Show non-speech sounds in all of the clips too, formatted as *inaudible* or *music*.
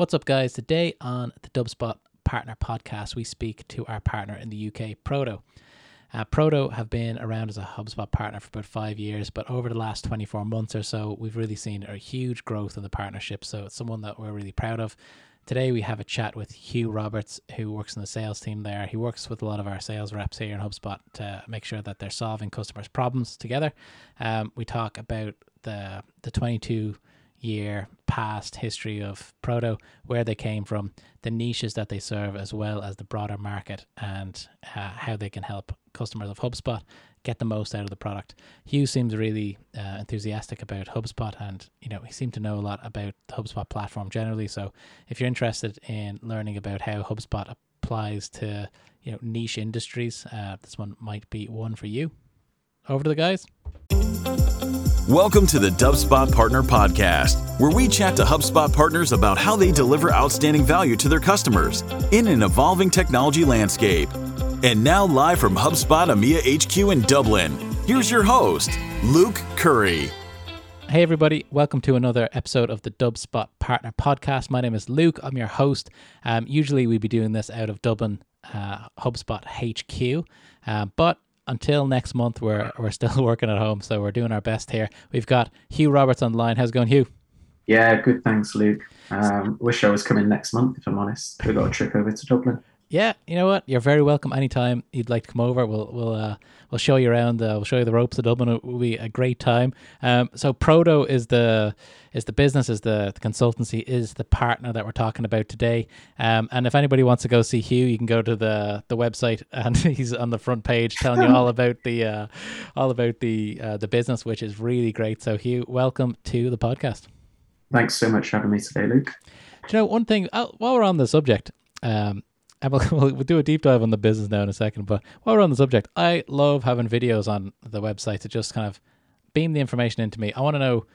What's up, guys? Today on the Dubspot Partner Podcast, we speak to our partner in the UK, Prodo. Uh, Prodo have been around as a HubSpot partner for about five years, but over the last 24 months or so, we've really seen a huge growth in the partnership. So it's someone that we're really proud of. Today, we have a chat with Hugh Roberts, who works in the sales team there. He works with a lot of our sales reps here in HubSpot to make sure that they're solving customers' problems together. Um, we talk about the the 22 year past history of Prodo, where they came from, the niches that they serve, as well as the broader market and uh, how they can help customers of HubSpot get the most out of the product. Hugh seems really uh, enthusiastic about HubSpot, and you know he seemed to know a lot about the HubSpot platform generally. So, if you're interested in learning about how HubSpot applies to you know niche industries, uh, this one might be one for you. Over to the guys. Welcome to the Dubspot Partner Podcast, where we chat to HubSpot partners about how they deliver outstanding value to their customers in an evolving technology landscape. And now, live from HubSpot EMEA HQ in Dublin, here's your host, Luke Curry. Hey, everybody, welcome to another episode of the Dubspot Partner Podcast. My name is Luke, I'm your host. Um, usually, we'd be doing this out of Dublin, uh, HubSpot HQ, uh, but until next month, we're we're still *laughs* working at home, so we're doing our best here. We've got Hugh Roberts online. How's it going, Hugh? Yeah, good. Thanks, Luke. Um, wish I was coming next month, if I'm honest. We've got a trip over to Dublin. Yeah, you know what? You're very welcome anytime you'd like to come over. We'll we'll uh, we'll show you around. Uh, we'll show you the ropes of Dublin. It will be a great time. Um, so Prodo is the is the business, is the, the consultancy, is the partner that we're talking about today. Um, and if anybody wants to go see Hugh, you can go to the the website, *laughs* and he's on the front page telling you all *laughs* about the uh, all about the uh, the business, which is really great. So Hugh, welcome to the podcast. Thanks so much for having me today, Luke. Do you know one thing? Uh, while we're on the subject. Um, and *laughs* we'll, we'll, do a deep dive on the business now in a second. But while we're on the subject, I love having videos on the website to just kind of beam the information into me. I want to know.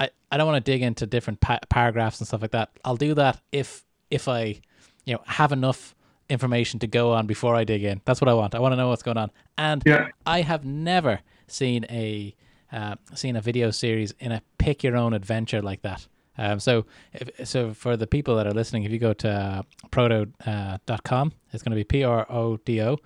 I, I don't want to dig into different pa- paragraphs and stuff like that. I'll do that if if I, you know, have enough information to go on before I dig in. That's what I want. I want to know what's going on. And yeah. I have never seen a uh, seen a video series in a pick your own adventure like that. Um, so, if, so for the people that are listening, if you go to uh, prodo.com, uh, it's going to be P R O D O.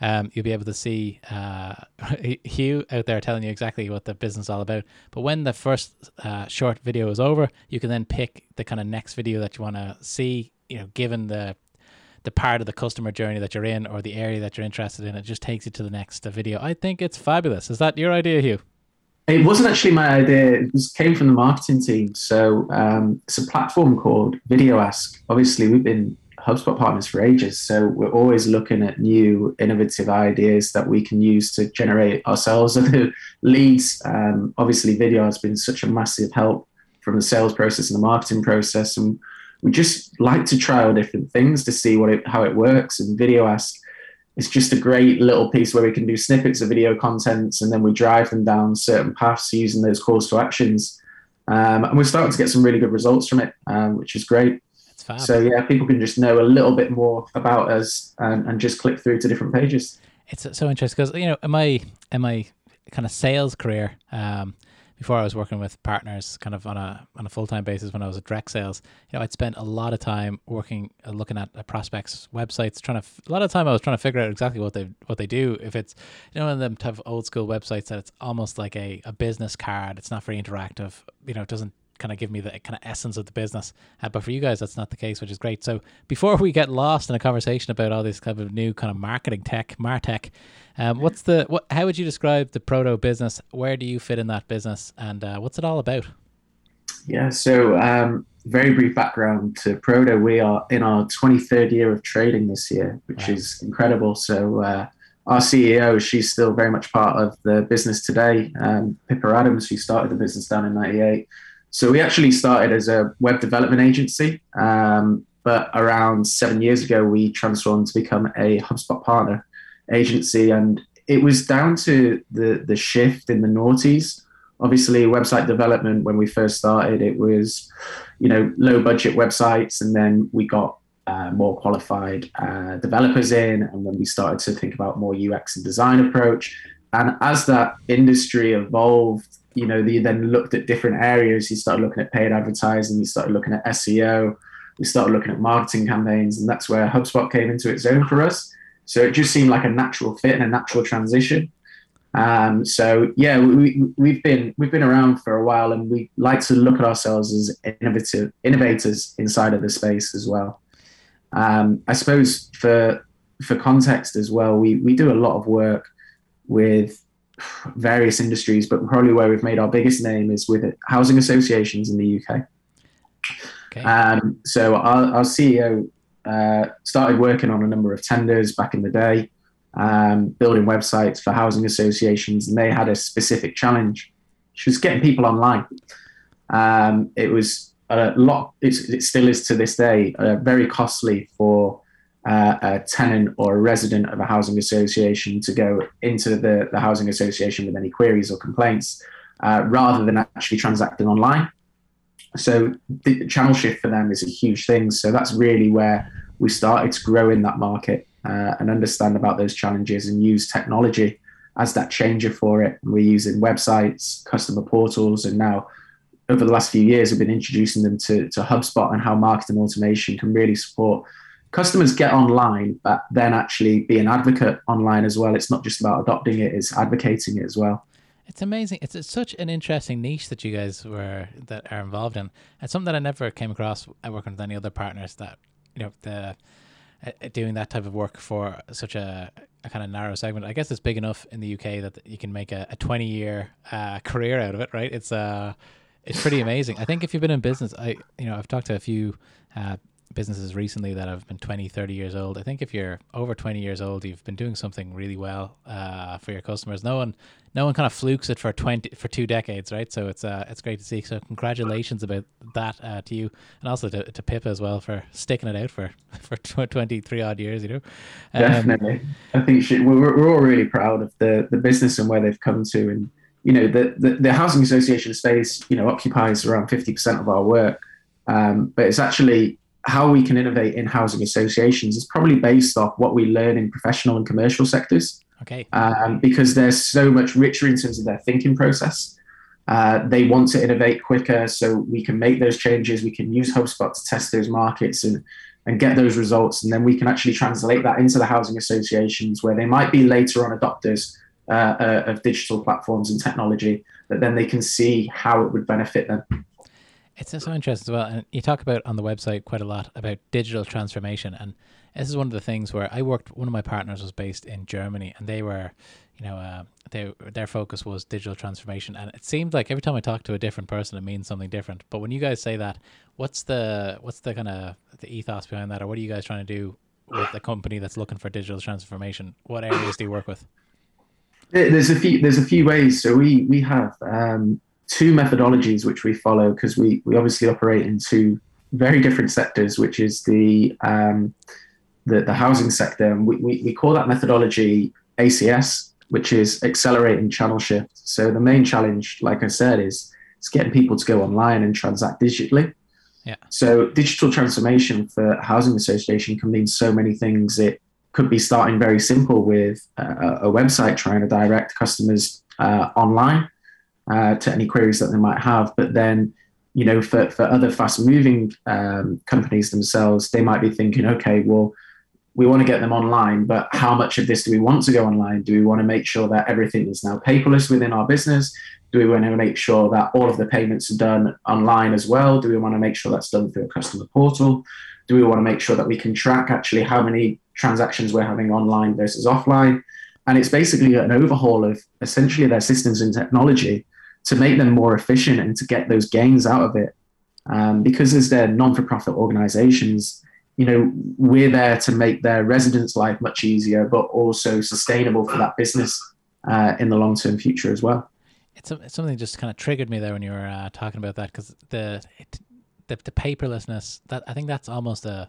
Um, you'll be able to see uh, *laughs* Hugh out there telling you exactly what the business is all about. But when the first uh, short video is over, you can then pick the kind of next video that you want to see. You know, given the the part of the customer journey that you're in or the area that you're interested in, it just takes you to the next video. I think it's fabulous. Is that your idea, Hugh? It wasn't actually my idea. It came from the marketing team. So um, it's a platform called VideoAsk. Obviously, we've been HubSpot partners for ages, so we're always looking at new, innovative ideas that we can use to generate ourselves the *laughs* leads. Um, obviously, video has been such a massive help from the sales process and the marketing process, and we just like to try out different things to see what it, how it works. And VideoAsk it's just a great little piece where we can do snippets of video contents and then we drive them down certain paths using those calls to actions. Um, and we're starting to get some really good results from it, um, which is great. So yeah, people can just know a little bit more about us and, and just click through to different pages. It's so interesting because you know, in my in my kind of sales career, um, before I was working with partners kind of on a on a full time basis when I was at direct sales, you know, I'd spent a lot of time working uh, looking at prospects' websites, trying to a lot of time I was trying to figure out exactly what they what they do. If it's you know, one of them type of old school websites that it's almost like a, a business card, it's not very interactive. You know, it doesn't kind of give me the kind of essence of the business. Uh, but for you guys, that's not the case, which is great. So before we get lost in a conversation about all this kind of new kind of marketing tech, martech, um, what's the what? How would you describe the prodo business? Where do you fit in that business, and uh, what's it all about? Yeah, so um, very brief background to Prodo. We are in our 23rd year of trading this year, which is incredible. So uh, our CEO, she's still very much part of the business today. Um, Pippa Adams, who started the business down in '98. So we actually started as a web development agency, um, but around seven years ago, we transformed to become a HubSpot partner agency, and it was down to the the shift in the noughties. Obviously, website development when we first started, it was, you know, low budget websites, and then we got uh, more qualified uh, developers in, and then we started to think about more UX and design approach. And as that industry evolved, you know, you then looked at different areas. You started looking at paid advertising. You started looking at SEO. we started looking at marketing campaigns, and that's where HubSpot came into its own for us. So it just seemed like a natural fit and a natural transition. Um, so yeah, we, we've been we've been around for a while, and we like to look at ourselves as innovative innovators inside of the space as well. Um, I suppose for for context as well, we we do a lot of work with various industries, but probably where we've made our biggest name is with housing associations in the UK. Okay. Um, so our, our CEO uh, started working on a number of tenders back in the day, um, building websites for housing associations, and they had a specific challenge, which was getting people online. Um, it was a lot. it still is to this day uh, very costly for uh, a tenant or a resident of a housing association to go into the, the housing association with any queries or complaints, uh, rather than actually transacting online. So the channel shift for them is a huge thing. So that's really where we started to grow in that market uh, and understand about those challenges and use technology as that changer for it. We're using websites, customer portals, and now over the last few years, we've been introducing them to, to HubSpot and how marketing automation can really support customers get online, but then actually be an advocate online as well. It's not just about adopting it; it's advocating it as well. It's amazing. It's, it's such an interesting niche that you guys were that are involved in. It's something that I never came across working with any other partners that you know the uh, doing that type of work for such a, a kind of narrow segment. I guess it's big enough in the UK that you can make a, a 20 year uh, career out of it, right? It's uh it's pretty amazing. I think if you've been in business, I you know I've talked to a few uh, businesses recently that have been 20, 30 years old. I think if you're over 20 years old, you've been doing something really well uh, for your customers. No one, no one kind of flukes it for 20 for two decades, right? So it's uh, it's great to see. So congratulations about that uh, to you, and also to, to Pippa as well for sticking it out for *laughs* for 23 odd years. You know, um, definitely. I think she, we're we're all really proud of the the business and where they've come to, and you know the the, the housing association space, you know, occupies around 50 percent of our work. Um, but it's actually how we can innovate in housing associations is probably based off what we learn in professional and commercial sectors. Okay. Um, because they're so much richer in terms of their thinking process. Uh, they want to innovate quicker, so we can make those changes. We can use HubSpot to test those markets and and get those results, and then we can actually translate that into the housing associations where they might be later on adopters uh, uh, of digital platforms and technology, but then they can see how it would benefit them. It's so interesting as well. And you talk about on the website quite a lot about digital transformation. And this is one of the things where I worked, one of my partners was based in Germany and they were, you know, uh, they, their focus was digital transformation. And it seemed like every time I talk to a different person, it means something different. But when you guys say that, what's the, what's the kind of the ethos behind that? Or what are you guys trying to do with a company that's looking for digital transformation? What areas do you work with? There's a few. There's a few ways. So we we have um, two methodologies which we follow because we, we obviously operate in two very different sectors, which is the um, the, the housing sector. And we, we, we call that methodology ACS, which is accelerating channel shift. So the main challenge, like I said, is, is getting people to go online and transact digitally. Yeah. So digital transformation for housing association can mean so many things. It could be starting very simple with a, a website trying to direct customers uh, online uh, to any queries that they might have. But then, you know, for, for other fast moving um, companies themselves, they might be thinking, okay, well, we want to get them online, but how much of this do we want to go online? Do we want to make sure that everything is now paperless within our business? Do we want to make sure that all of the payments are done online as well? Do we want to make sure that's done through a customer portal? Do we want to make sure that we can track actually how many transactions we're having online versus offline? And it's basically an overhaul of essentially their systems and technology to make them more efficient and to get those gains out of it. Um, because as they're non-for-profit organizations, you know, we're there to make their residents' life much easier, but also sustainable for that business uh, in the long-term future as well. It's, a, it's something just kind of triggered me there when you were uh, talking about that because the, the the paperlessness that I think that's almost a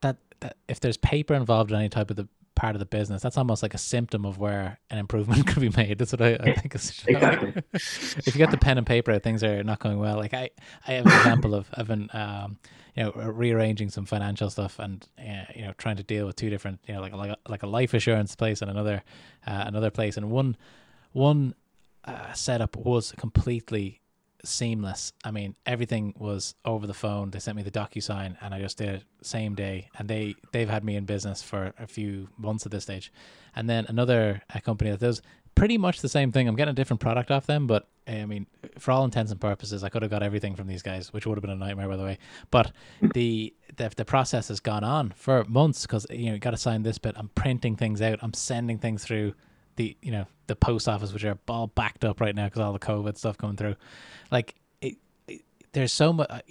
that, that if there's paper involved in any type of the part of the business. That's almost like a symptom of where an improvement *laughs* could be made. That's what I, I think. Is, *laughs* *laughs* exactly. if you get the pen and paper, things are not going well. Like I, I have an example of of an, um, you know, rearranging some financial stuff and uh, you know trying to deal with two different, you know, like like a, like a life assurance place and another uh, another place, and one one uh, setup was completely seamless. I mean, everything was over the phone. They sent me the DocuSign, and I just did it same day. And they they've had me in business for a few months at this stage. And then another uh, company that does pretty much the same thing. I'm getting a different product off them, but I mean, for all intents and purposes, I could have got everything from these guys, which would have been a nightmare, by the way. But the the, the process has gone on for months because you know you got to sign this bit. I'm printing things out. I'm sending things through the you know the post office, which are all backed up right now because all the COVID stuff coming through. Like, it, it, there's so much. *laughs*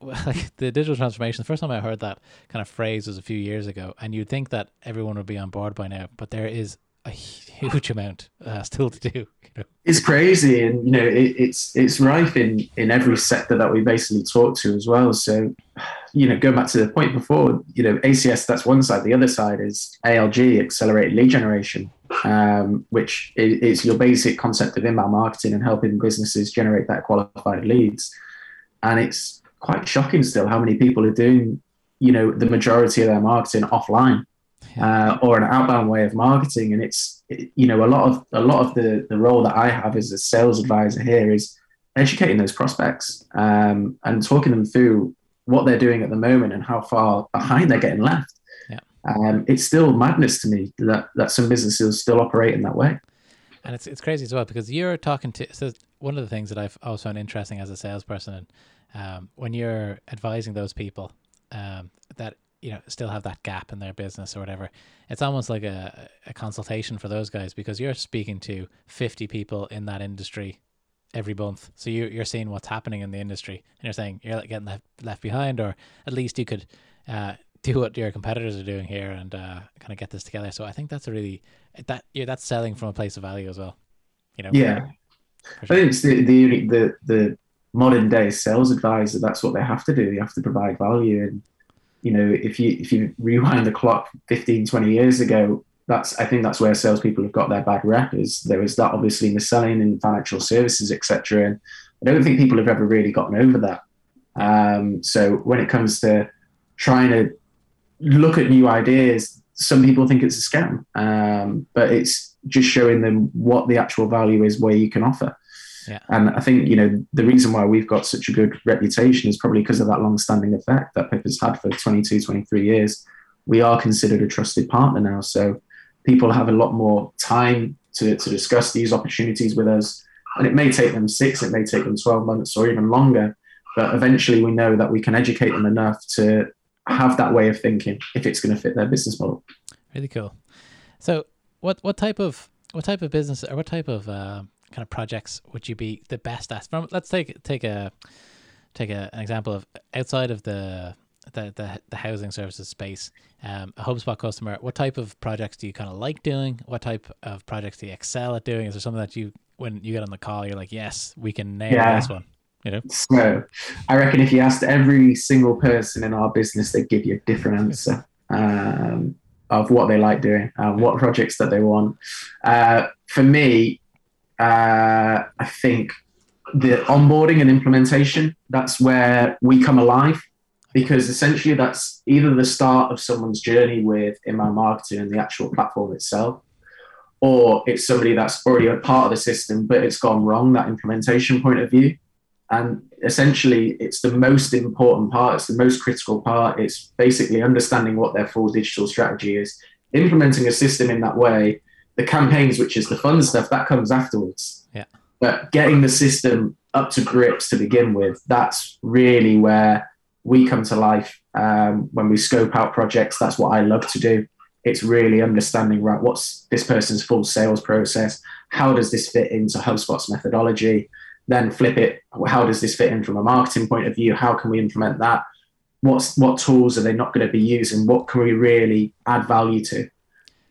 Like the digital transformation, the first time I heard that kind of phrase was a few years ago, and you'd think that everyone would be on board by now, but there is a huge amount uh, still to do. *laughs* You know? It's crazy, and you know it, it's it's rife in in every sector that we basically talk to as well. So, you know, going back to the point before, you know, ACS that's one side. The other side is ALG, accelerated lead generation, um, which is, your basic concept of inbound marketing and helping businesses generate that qualified leads. And it's quite shocking still how many people are doing, you know, the majority of their marketing offline uh, or an outbound way of marketing. And it's you know a lot of a lot of the the role that I have as a sales advisor here is educating those prospects um, and talking them through what they're doing at the moment and how far behind they're getting left. Um, it's still madness to me that that some businesses still operate in that way. And it's it's crazy as well because you're talking to so one of the things that I've always found interesting as a salesperson and um, when you're advising those people um, that you know still have that gap in their business or whatever it's almost like a, a consultation for those guys because you're speaking to 50 people in that industry every month so you, you're seeing what's happening in the industry and you're saying you're getting left, left behind or at least you could uh, do what your competitors are doing here and uh, kind of get this together so i think that's a really that yeah that's selling from a place of value as well you know yeah sure. i think it's the, the the the modern day sales advisor that's what they have to do they have to provide value and you know, if you if you rewind the clock 15, 20 years ago, that's I think that's where salespeople have got their bad rep. Is there was that obviously mis-selling in financial services, etc. And I don't think people have ever really gotten over that. Um, so when it comes to trying to look at new ideas, some people think it's a scam, um, but it's just showing them what the actual value is where you can offer. Yeah. And I think, you know, the reason why we've got such a good reputation is probably because of that long standing effect that Pippa's had for 22, 23 years. We are considered a trusted partner now. So people have a lot more time to, to discuss these opportunities with us. And it may take them six, it may take them 12 months or even longer. But eventually we know that we can educate them enough to have that way of thinking if it's going to fit their business model. Really cool. So what, what type of, what type of business or what type of, uh, kind of projects would you be the best at? From let's take take a take a, an example of outside of the the, the, the housing services space, um, a HubSpot customer, what type of projects do you kind of like doing? What type of projects do you excel at doing? Is there something that you, when you get on the call, you're like, yes, we can nail yeah. this one? You know? So I reckon if you asked every single person in our business, they'd give you a different answer um, of what they like doing, um, what projects that they want. Uh, for me, uh, I think the onboarding and implementation, that's where we come alive because essentially that's either the start of someone's journey with inbound marketing and the actual platform itself, or it's somebody that's already a part of the system, but it's gone wrong, that implementation point of view. And essentially, it's the most important part, it's the most critical part. It's basically understanding what their full digital strategy is, implementing a system in that way the campaigns, which is the fun stuff, that comes afterwards. Yeah. But getting the system up to grips to begin with, that's really where we come to life um, when we scope out projects. That's what I love to do. It's really understanding right what's this person's full sales process. How does this fit into HubSpot's methodology? Then flip it. How does this fit in from a marketing point of view? How can we implement that? What's what tools are they not going to be using? What can we really add value to?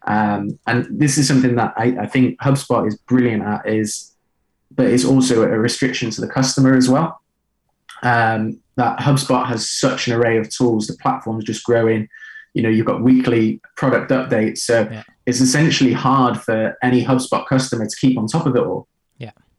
Um, and this is something that I, I, think HubSpot is brilliant at is, but it's also a restriction to the customer as well. Um, that HubSpot has such an array of tools, the platform's just growing. You know, you've got weekly product updates. So yeah. it's essentially hard for any HubSpot customer to keep on top of it all.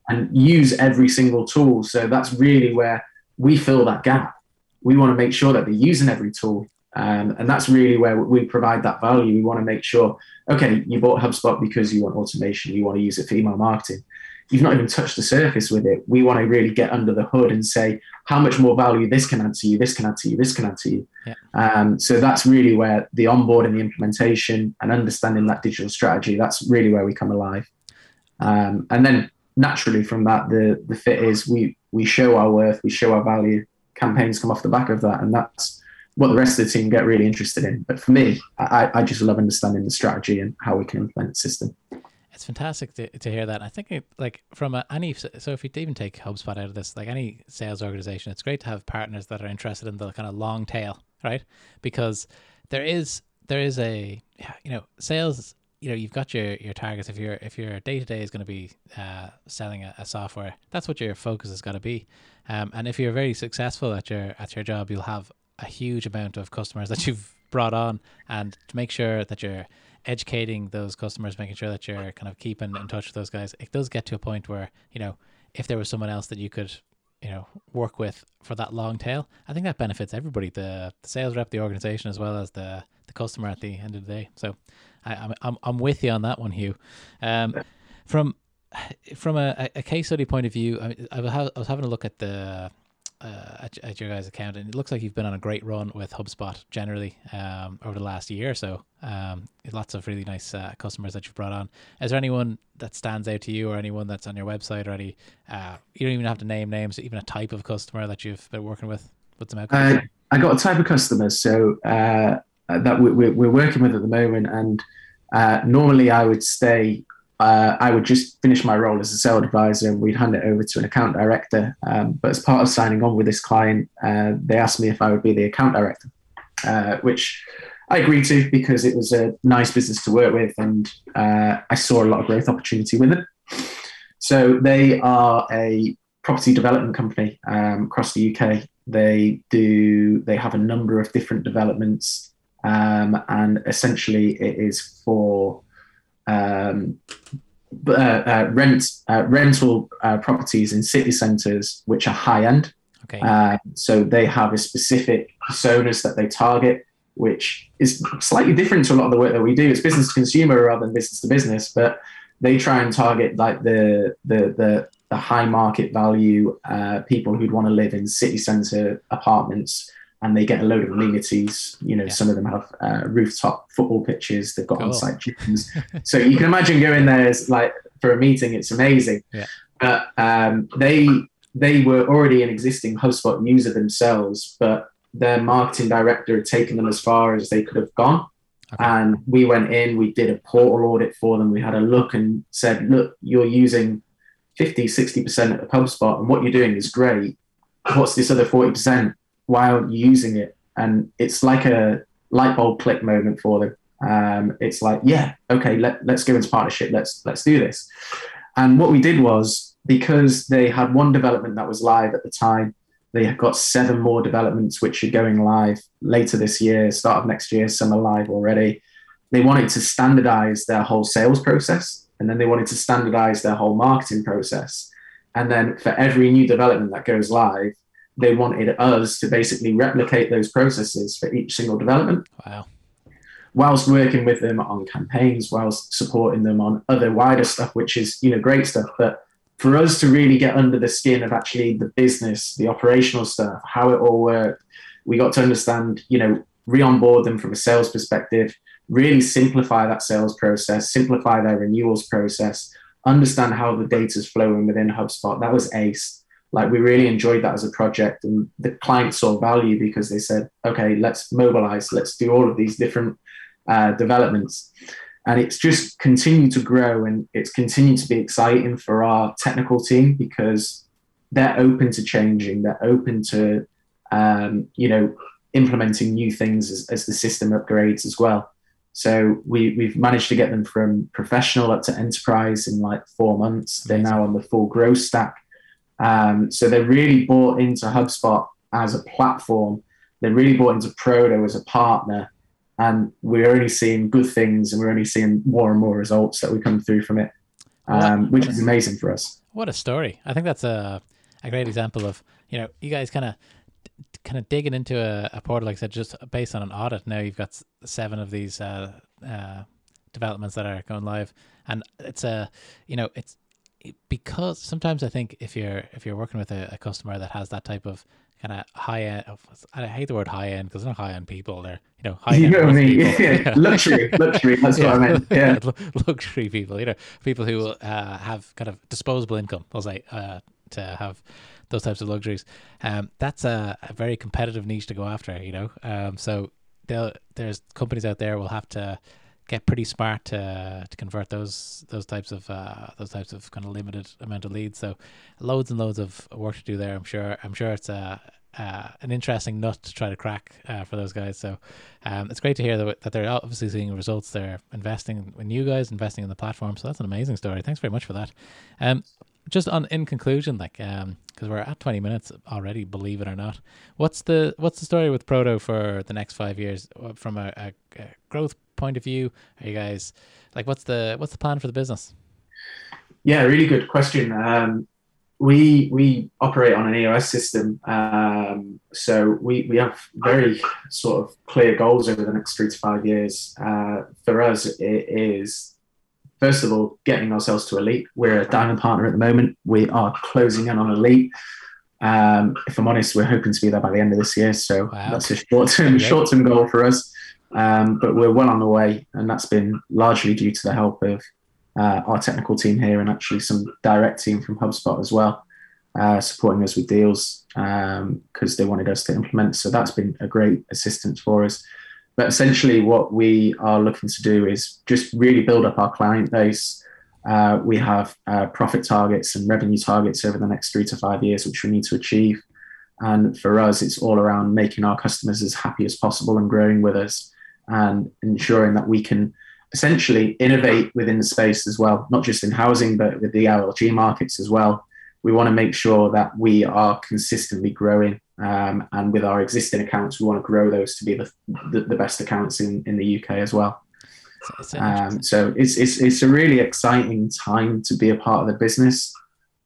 And use every single tool. So that's really where we fill that gap. We want to make sure that they're using every tool um, and that's really where we provide that value. We want to make sure, okay, you bought HubSpot because you want automation, you want to use it for email marketing. you've not even touched the surface with it. We want to really get under the hood and say how much more value this can add to you, this can add to you, this can add to you. Yeah. Um, so that's really where the onboarding, the implementation and understanding that digital strategy, that's really where we come alive. Um, and then naturally from that, the the fit is we we show our worth, we show our value. Campaigns come off the back of that, and that's what the rest of the team get really interested in. But for me, I, I just love understanding the strategy and how we can implement the system. It's fantastic to, to hear that. I think it, like from a, any so if you even take HubSpot out of this, like any sales organization, it's great to have partners that are interested in the kind of long tail, right? Because there is there is a you know sales you know you've got your your targets. If your if your day to day is going to be uh, selling a, a, software that's what your focus has got to be. Um, and if you're very successful at your at your job you'll have a huge amount of customers that *laughs* you've brought on. And to make sure that you're educating those customers, making sure that you're kind of keeping in touch with those guys, it does get to a point where, you know, if there was someone else that you could, you know, work with for that long tail, I think that benefits everybody, the, the sales rep, the organization, as well as the, the customer at the end of the day. So I, I'm, I'm, I'm with you on that one, Hugh. Um, from, from a, a case study point of view, I, I was having a look at the uh, at, at, your guys' account, and it looks like you've been on a great run with HubSpot generally um, over the last year or so. Um, lots of really nice uh, customers that you've brought on. Is there anyone that stands out to you, or anyone that's on your website, or any? Uh, you don't even have to name names, even a type of customer that you've been working with. What's them out? I got a type of customers, so uh, that we, we're working with at the moment, and uh, normally I would stay uh, I would just finish my role as a sales advisor and we'd hand it over to an account director. Um, but as part of signing on with this client, uh, they asked me if I would be the account director, uh, which I agreed to because it was a nice business to work with and uh, I saw a lot of growth opportunity with it. So they are a property development company um, across the UK. They do they have a number of different developments, um, and essentially it is for um, uh, uh, rent uh, rental uh, properties in city centres which are high end. Okay. Uh, so they have a specific personas that they target, which is slightly different to a lot of the work that we do. It's business to consumer rather than business to business, but they try and target like the the the, the high market value uh, people who'd want to live in city centre apartments and they get a load of amenities. You know, yeah. some of them have uh, rooftop football pitches. They've got cool. on-site gyms. *laughs* so you can imagine going there is like for a meeting. It's amazing. Yeah. But um, they they were already an existing HubSpot user themselves, but their marketing director had taken them as far as they could have gone. Okay. And we went in, we did a portal audit for them. We had a look and said, look, you're using 50, 60% of the HubSpot, and what you're doing is great. What's this other 40%? While using it. And it's like a light bulb click moment for them. Um, it's like, yeah, okay, let, let's go into partnership. Let's let's do this. And what we did was because they had one development that was live at the time, they have got seven more developments which are going live later this year, start of next year. Some are live already. They wanted to standardize their whole sales process, and then they wanted to standardize their whole marketing process. And then for every new development that goes live, they wanted us to basically replicate those processes for each single development. Wow. Whilst working with them on campaigns, whilst supporting them on other wider stuff, which is you know great stuff. But for us to really get under the skin of actually the business, the operational stuff, how it all worked, we got to understand, you know, re-onboard them from a sales perspective, really simplify that sales process, simplify their renewals process, understand how the data is flowing within HubSpot. That was ace like we really enjoyed that as a project and the client saw value because they said okay let's mobilize let's do all of these different uh, developments. And it's just continued to grow and it's continued to be exciting for our technical team because they're open to changing they're open to um, you know implementing new things as, as the system upgrades as well. So we, we've managed to get them from professional up to enterprise in like four months. They're now on the full growth stack um, so they're really bought into HubSpot as a platform. They're really bought into Prodo as a partner. And we're only seeing good things and we're only seeing more and more results that we come through from it, um, which is amazing for us. What a story. I think that's a, a great example of, you know, you guys kind of kind of digging into a, a, portal, like I said, just based on an audit. Now you've got seven of these uh, uh, developments that are going live, and it's a, you know, it's because sometimes I think if you're if you're working with a, a customer that has that type of kind of high end. I hate the word high end because they're not high end people. They're you know high *laughs* end. You know what I mean? Yeah. luxury, luxury. That's yeah. what I meant. Yeah, *laughs* luxury people. You know, people who uh, have kind of disposable income. I'll say uh, to have those types of luxuries. Um, that's a, a, very competitive niche to go after. You know, um, so there's companies out there will have to get pretty smart to to convert those those types of uh, those types of kind of limited amount of leads. So loads and loads of work to do there. I'm sure. I'm sure it's a. Uh, an interesting nut to try to crack uh, for those guys. So um, it's great to hear that, that they're obviously seeing results. They're investing in you guys, investing in the platform. So that's an amazing story. Thanks very much for that. Um, just on in conclusion, like um, because we're at twenty minutes already, believe it or not. What's the what's the story with Prodo for the next five years uh, from a, a, a growth point of view? Are you guys like what's the what's the plan for the business? Yeah, really good question. Um, we we operate on an EOS system, um, so we we have very sort of clear goals over the next three to five years. Uh, for us, it is first of all, getting ourselves to elite. We're a diamond partner at the moment. We are closing in on elite. Um, if I'm honest, we're hoping to be there by the end of this year. So wow. that's a short term short term goal for us. Um, but we're well on the way, and that's been largely due to the help of uh, our technical team here and actually some direct team from HubSpot as well, uh, supporting us with deals because um, they wanted us to implement. So that's been a great assistance for us. But essentially, what we are looking to do is just really build up our client base. Uh, we have uh, profit targets and revenue targets over the next three to five years, which we need to achieve. And for us, it's all around making our customers as happy as possible and growing with us and ensuring that we can essentially innovate within the space as well, not just in housing, but with the ALG markets as well. We want to make sure that we are consistently growing um, and with our existing accounts, we want to grow those to be the, the, the best accounts in, in the UK as well. Um, so it's, it's, it's a really exciting time to be a part of the business.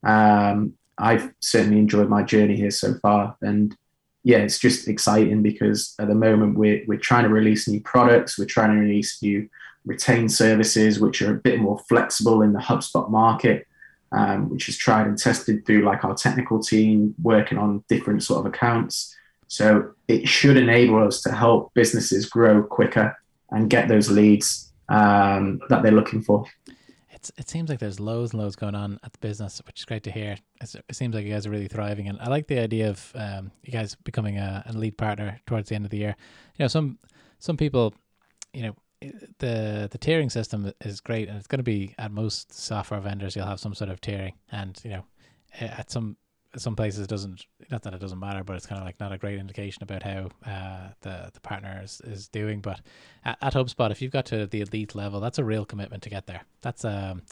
Um, I've certainly enjoyed my journey here so far. And yeah, it's just exciting because at the moment we're, we're trying to release new products, we're trying to release new retained services, which are a bit more flexible in the HubSpot market um, which is tried and tested through like our technical team working on different sort of accounts. So it should enable us to help businesses grow quicker and get those leads um, that they're looking for. It's, it seems like there's loads and loads going on at the business, which is great to hear. It's, it seems like you guys are really thriving, and I like the idea of um, you guys becoming a, a lead partner towards the end of the year. You know, some some people, you know, the the tiering system is great, and it's going to be at most software vendors. You'll have some sort of tiering, and you know, at some some places it doesn't. Not that it doesn't matter, but it's kind of like not a great indication about how uh, the the partner is, is doing. But at, at HubSpot, if you've got to the elite level, that's a real commitment to get there. That's um,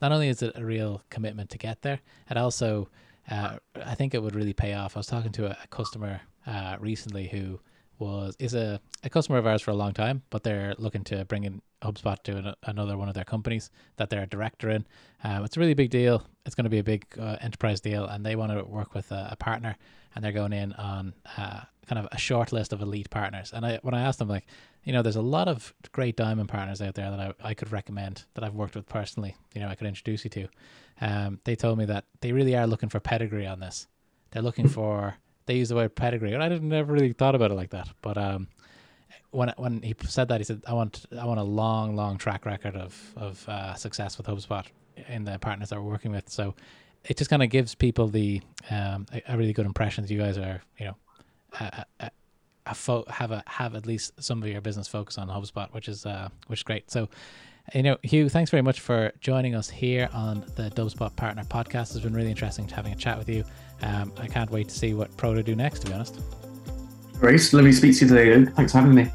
not only is it a real commitment to get there, it also uh, I think it would really pay off. I was talking to a, a customer uh, recently who was is a, a customer of ours for a long time, but they're looking to bring in HubSpot to an, another one of their companies that they're a director in. Um, it's a really big deal. It's going to be a big uh, enterprise deal, and they want to work with a, a partner, and they're going in on uh, kind of a short list of elite partners. And I when I asked them, like, you know, there's a lot of great diamond partners out there that I, I could recommend that I've worked with personally. You know, I could introduce you to. Um, they told me that they really are looking for pedigree on this. They're looking for they use the word pedigree, and I didn't never really thought about it like that. But um, when when he said that, he said, "I want I want a long, long track record of of uh, success with HubSpot in the partners that we're working with." So it just kind of gives people the um, a, a, really good impression that you guys are, you know, a, a, a fo- have a have at least some of your business focus on HubSpot, which is uh, which is great. So you know, Hugh, thanks very much for joining us here on the Dubspot Partner Podcast. It's been really interesting having a chat with you. Um, I can't wait to see what Prodo do next, to be honest. Great. Lovely to speak to you today, Thanks for having me.